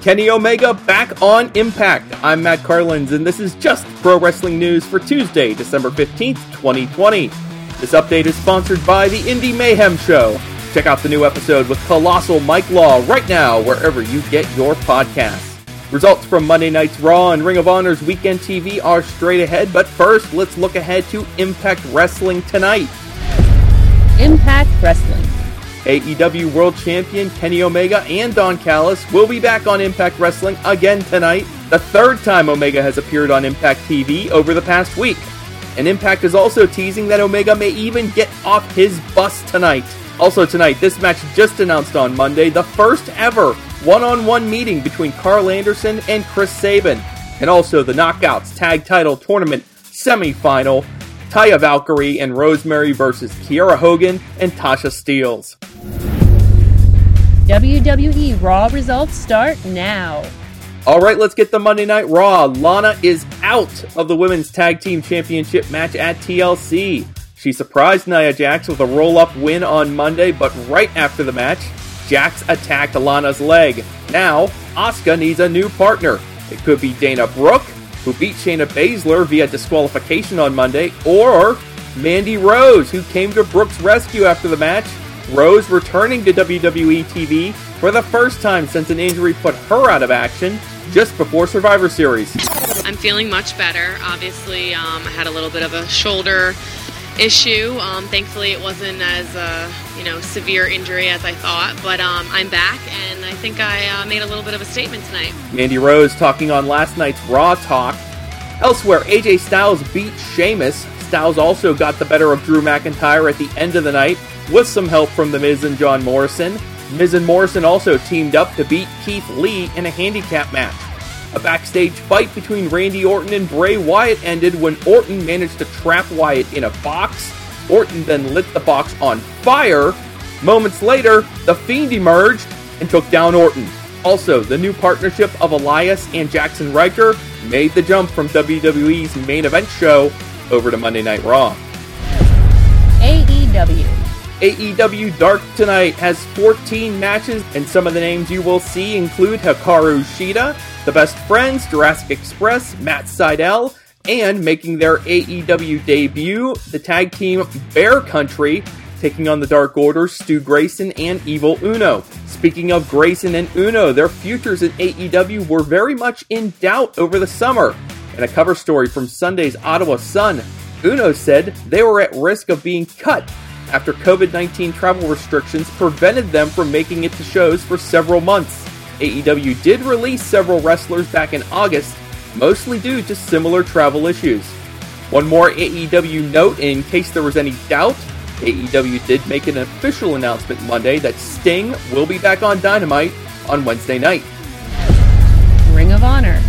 Kenny Omega back on Impact. I'm Matt Carlins, and this is just pro wrestling news for Tuesday, December 15th, 2020. This update is sponsored by the Indie Mayhem Show. Check out the new episode with Colossal Mike Law right now, wherever you get your podcasts. Results from Monday Night's Raw and Ring of Honor's Weekend TV are straight ahead, but first, let's look ahead to Impact Wrestling tonight. Impact Wrestling. AEW World Champion Kenny Omega and Don Callis will be back on Impact Wrestling again tonight, the third time Omega has appeared on Impact TV over the past week. And Impact is also teasing that Omega may even get off his bus tonight. Also tonight, this match just announced on Monday, the first ever one-on-one meeting between Karl Anderson and Chris Sabin. And also the Knockouts Tag Title Tournament semi-final Taya Valkyrie and Rosemary versus Kiera Hogan and Tasha Steelz. WWE Raw results start now. All right, let's get the Monday Night Raw. Lana is out of the Women's Tag Team Championship match at TLC. She surprised Nia Jax with a roll up win on Monday, but right after the match, Jax attacked Lana's leg. Now, Asuka needs a new partner. It could be Dana Brooke, who beat Shayna Baszler via disqualification on Monday, or Mandy Rose, who came to Brooks' rescue after the match Rose returning to WWE TV for the first time since an injury put her out of action just before Survivor Series. I'm feeling much better. Obviously, um, I had a little bit of a shoulder issue. Um, thankfully, it wasn't as uh, you know severe injury as I thought, but um, I'm back, and I think I uh, made a little bit of a statement tonight. Mandy Rose talking on last night's Raw Talk. Elsewhere, AJ Styles beat Sheamus. Styles also got the better of Drew McIntyre at the end of the night with some help from The Miz and John Morrison. Miz and Morrison also teamed up to beat Keith Lee in a handicap match. A backstage fight between Randy Orton and Bray Wyatt ended when Orton managed to trap Wyatt in a box. Orton then lit the box on fire. Moments later, The Fiend emerged and took down Orton. Also, the new partnership of Elias and Jaxson Ryker made the jump from WWE's main event show over to Monday Night Raw. AEW. AEW Dark tonight has 14 matches, and some of the names you will see include Hikaru Shida, The Best Friends, Jurassic Express, Matt Sydal, and making their AEW debut, the tag team Bear Country, taking on the Dark Order, Stu Grayson, and Evil Uno. Speaking of Grayson and Uno, their futures in AEW were very much in doubt over the summer. In a cover story from Sunday's Ottawa Sun, Uno said they were at risk of being cut after COVID 19 travel restrictions prevented them from making it to shows for several months. AEW did release several wrestlers back in August, mostly due to similar travel issues. One more AEW note in case there was any doubt AEW did make an official announcement Monday that Sting will be back on Dynamite on Wednesday night. Ring of Honor.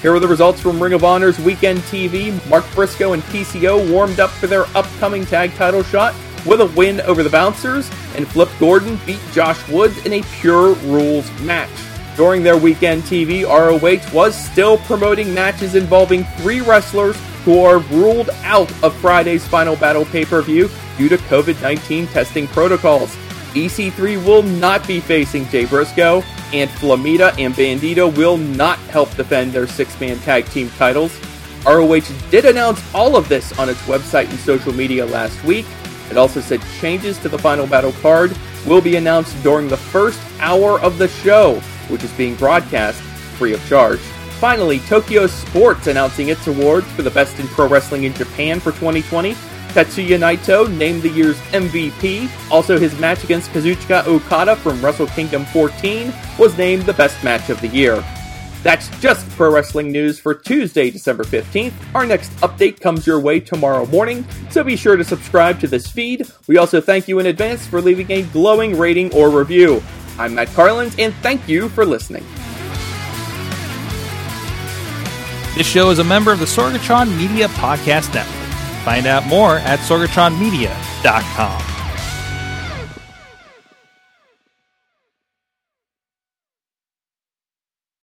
Here are the results from Ring of Honor's Weekend TV. Mark Briscoe and PCO warmed up for their upcoming tag title shot with a win over the Bouncers, and Flip Gordon beat Josh Woods in a pure rules match. During their weekend TV, ROH was still promoting matches involving three wrestlers who are ruled out of Friday's Final Battle pay per view due to COVID 19 testing protocols. EC3 will not be facing Jay Briscoe, and Flamita and Bandito will not help defend their six man tag team titles. ROH did announce all of this on its website and social media last week, it also said changes to the Final Battle card will be announced during the first hour of the show, which is being broadcast free of charge. Finally, Tokyo Sports announcing its awards for the best in pro wrestling in Japan for 2020. Tetsuya Naito named the year's MVP. Also, his match against Kazuchika Okada from Wrestle Kingdom 14 was named the best match of the year. That's just pro wrestling news for Tuesday, December 15th. Our next update comes your way tomorrow morning, so be sure to subscribe to this feed. We also thank you in advance for leaving a glowing rating or review. I'm Matt Carlins, and thank you for listening. This show is a member of the Sorgatron Media Podcast Network. Find out more at sorgatronmedia.com.